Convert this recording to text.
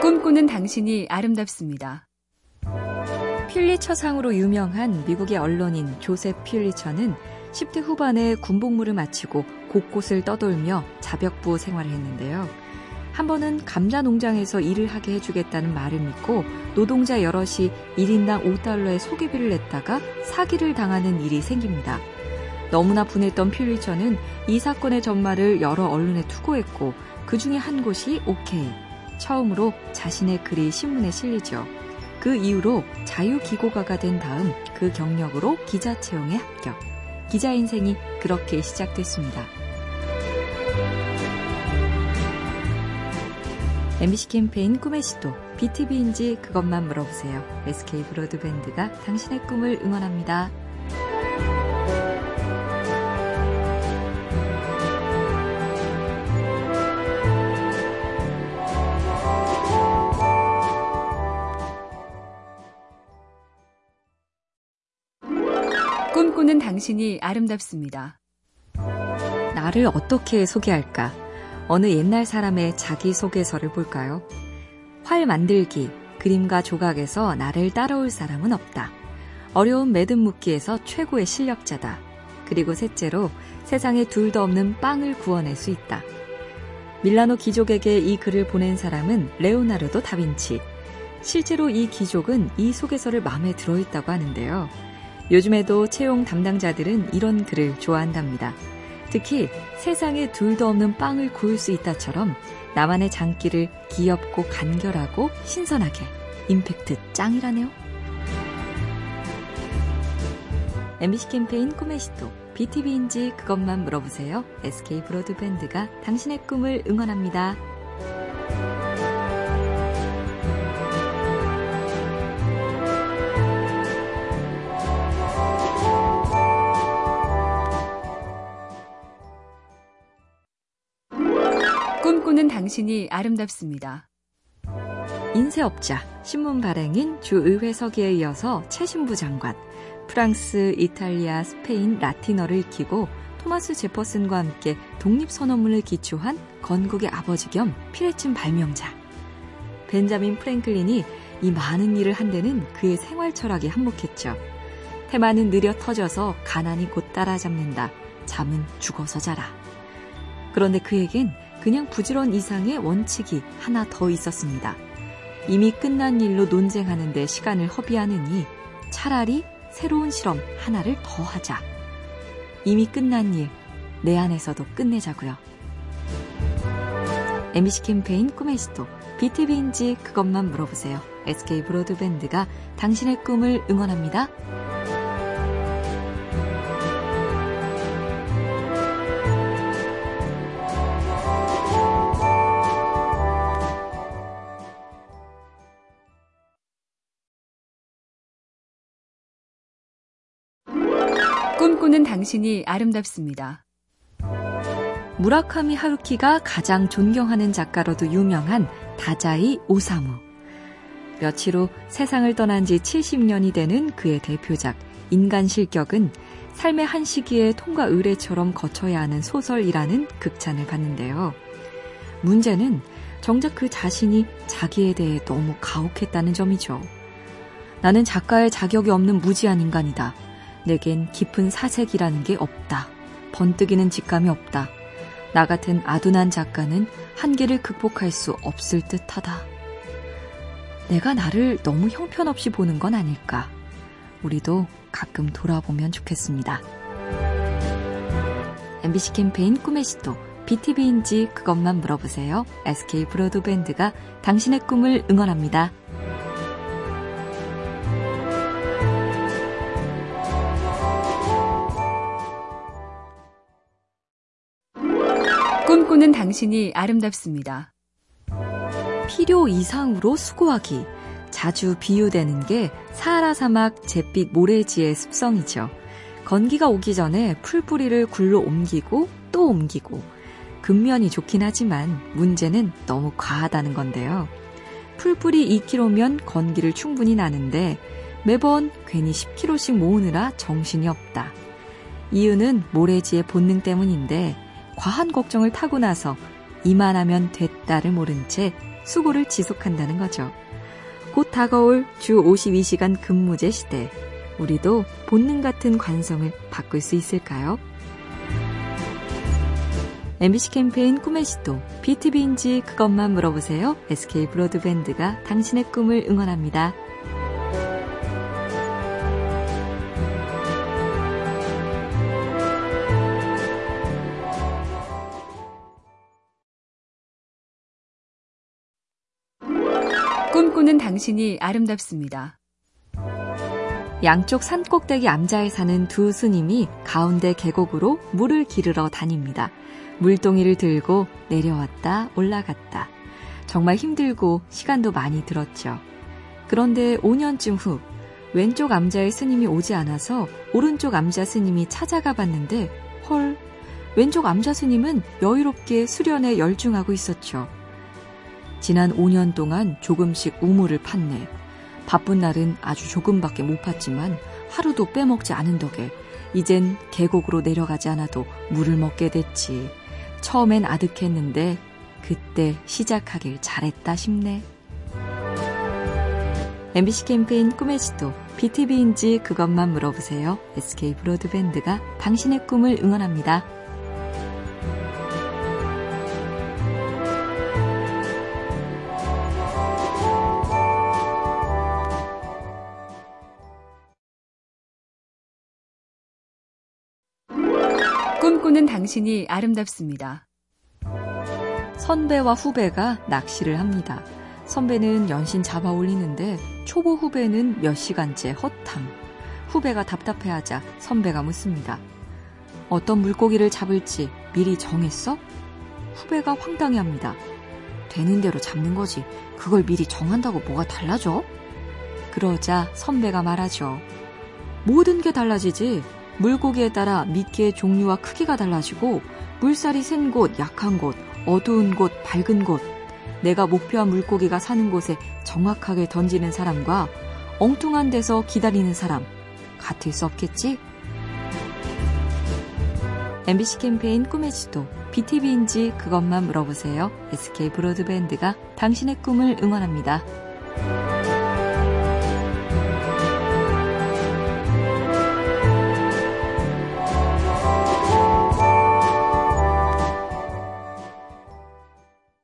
꿈꾸는 당신이 아름답습니다. 퓰리처상으로 유명한 미국의 언론인 조셉 퓰리처는 10대 후반에 군복무를 마치고 곳곳을 떠돌며 자벽부 생활을 했는데요. 한 번은 감자 농장에서 일을 하게 해주겠다는 말을 믿고 노동자 여럿이 1인당 5달러의 소개비를 냈다가 사기를 당하는 일이 생깁니다. 너무나 분했던 퓰리처는 이 사건의 전말을 여러 언론에 투고했고 그 중에 한 곳이 오케이. 처음으로 자신의 글이 신문에 실리죠. 그 이후로 자유기고가가 된 다음 그 경력으로 기자 채용에 합격. 기자 인생이 그렇게 시작됐습니다. MBC 캠페인 꿈의 시도 BTV인지 그것만 물어보세요. SK 브로드밴드가 당신의 꿈을 응원합니다. 당신이 아름답습니다. 나를 어떻게 소개할까? 어느 옛날 사람의 자기소개서를 볼까요? 활 만들기, 그림과 조각에서 나를 따라올 사람은 없다. 어려운 매듭 묶기에서 최고의 실력자다. 그리고 셋째로 세상에 둘도 없는 빵을 구워낼 수 있다. 밀라노 귀족에게 이 글을 보낸 사람은 레오나르도 다빈치. 실제로 이 귀족은 이 소개서를 마음에 들어 있다고 하는데요. 요즘에도 채용 담당자들은 이런 글을 좋아한답니다. 특히 세상에 둘도 없는 빵을 구울 수 있다처럼 나만의 장기를 귀엽고 간결하고 신선하게 임팩트 짱이라네요. MBC 캠페인 꿈의 시도 BTV인지 그것만 물어보세요. SK 브로드밴드가 당신의 꿈을 응원합니다. 꿈꾸는 당신이 아름답습니다. 인쇄업자, 신문 발행인, 주의회 서기에 이어서 최신부 장관, 프랑스, 이탈리아, 스페인, 라틴어를 익히고 토마스 제퍼슨과 함께 독립선언문을 기초한 건국의 아버지 겸 피레침 발명자. 벤자민 프랭클린이 이 많은 일을 한 데는 그의 생활 철학이 한몫했죠. 테마는 느려 터져서 가난이 곧 따라잡는다. 잠은 죽어서 자라. 그런데 그에겐 그냥 부지런 이상의 원칙이 하나 더 있었습니다. 이미 끝난 일로 논쟁하는데 시간을 허비하느니 차라리 새로운 실험 하나를 더 하자. 이미 끝난 일, 내 안에서도 끝내자고요. MBC 캠페인 꿈의 시도, BTV인지 그것만 물어보세요. SK 브로드밴드가 당신의 꿈을 응원합니다. 꿈꾸는 당신이 아름답습니다. 무라카미 하루키가 가장 존경하는 작가로도 유명한 다자이 오사무. 며칠 후 세상을 떠난 지 70년이 되는 그의 대표작 인간 실격은 삶의 한 시기에 통과 의례처럼 거쳐야 하는 소설이라는 극찬을 받는데요. 문제는 정작 그 자신이 자기에 대해 너무 가혹했다는 점이죠. 나는 작가의 자격이 없는 무지한 인간이다. 내겐 깊은 사색이라는 게 없다. 번뜩이는 직감이 없다. 나 같은 아둔한 작가는 한계를 극복할 수 없을 듯 하다. 내가 나를 너무 형편없이 보는 건 아닐까. 우리도 가끔 돌아보면 좋겠습니다. MBC 캠페인 꿈의 시도, BTV인지 그것만 물어보세요. SK 브로드밴드가 당신의 꿈을 응원합니다. 꿈꾸는 당신이 아름답습니다. 필요 이상으로 수고하기. 자주 비유되는 게 사하라 사막 잿빛 모래지의 습성이죠. 건기가 오기 전에 풀뿌리를 굴로 옮기고 또 옮기고 근면이 좋긴 하지만 문제는 너무 과하다는 건데요. 풀뿌리 2kg면 건기를 충분히 나는데 매번 괜히 10kg씩 모으느라 정신이 없다. 이유는 모래지의 본능 때문인데 과한 걱정을 타고 나서 이만하면 됐다를 모른 채 수고를 지속한다는 거죠. 곧 다가올 주 52시간 근무제 시대. 우리도 본능 같은 관성을 바꿀 수 있을까요? MBC 캠페인 꿈의 시도, BTV인지 그것만 물어보세요. SK 브로드밴드가 당신의 꿈을 응원합니다. 꿈꾸는 당신이 아름답습니다. 양쪽 산 꼭대기 암자에 사는 두 스님이 가운데 계곡으로 물을 기르러 다닙니다. 물동이를 들고 내려왔다 올라갔다. 정말 힘들고 시간도 많이 들었죠. 그런데 5년쯤 후 왼쪽 암자의 스님이 오지 않아서 오른쪽 암자 스님이 찾아가 봤는데 헐 왼쪽 암자 스님은 여유롭게 수련에 열중하고 있었죠. 지난 5년 동안 조금씩 우물을 팠네. 바쁜 날은 아주 조금밖에 못 팠지만 하루도 빼먹지 않은 덕에 이젠 계곡으로 내려가지 않아도 물을 먹게 됐지. 처음엔 아득했는데 그때 시작하길 잘했다 싶네. MBC 캠페인 꿈의 지도 BTV인지 그것만 물어보세요. SK 브로드밴드가 당신의 꿈을 응원합니다. 꿈꾸는 당신이 아름답습니다. 선배와 후배가 낚시를 합니다. 선배는 연신 잡아 올리는데 초보 후배는 몇 시간째 헛탕. 후배가 답답해하자 선배가 묻습니다. 어떤 물고기를 잡을지 미리 정했어? 후배가 황당해합니다. 되는 대로 잡는 거지. 그걸 미리 정한다고 뭐가 달라져? 그러자 선배가 말하죠. 모든 게 달라지지. 물고기에 따라 미끼의 종류와 크기가 달라지고 물살이 센 곳, 약한 곳, 어두운 곳, 밝은 곳. 내가 목표한 물고기가 사는 곳에 정확하게 던지는 사람과 엉뚱한 데서 기다리는 사람 같을 수 없겠지? MBC 캠페인 꿈의 지도 BTV인지 그것만 물어보세요. SK 브로드밴드가 당신의 꿈을 응원합니다.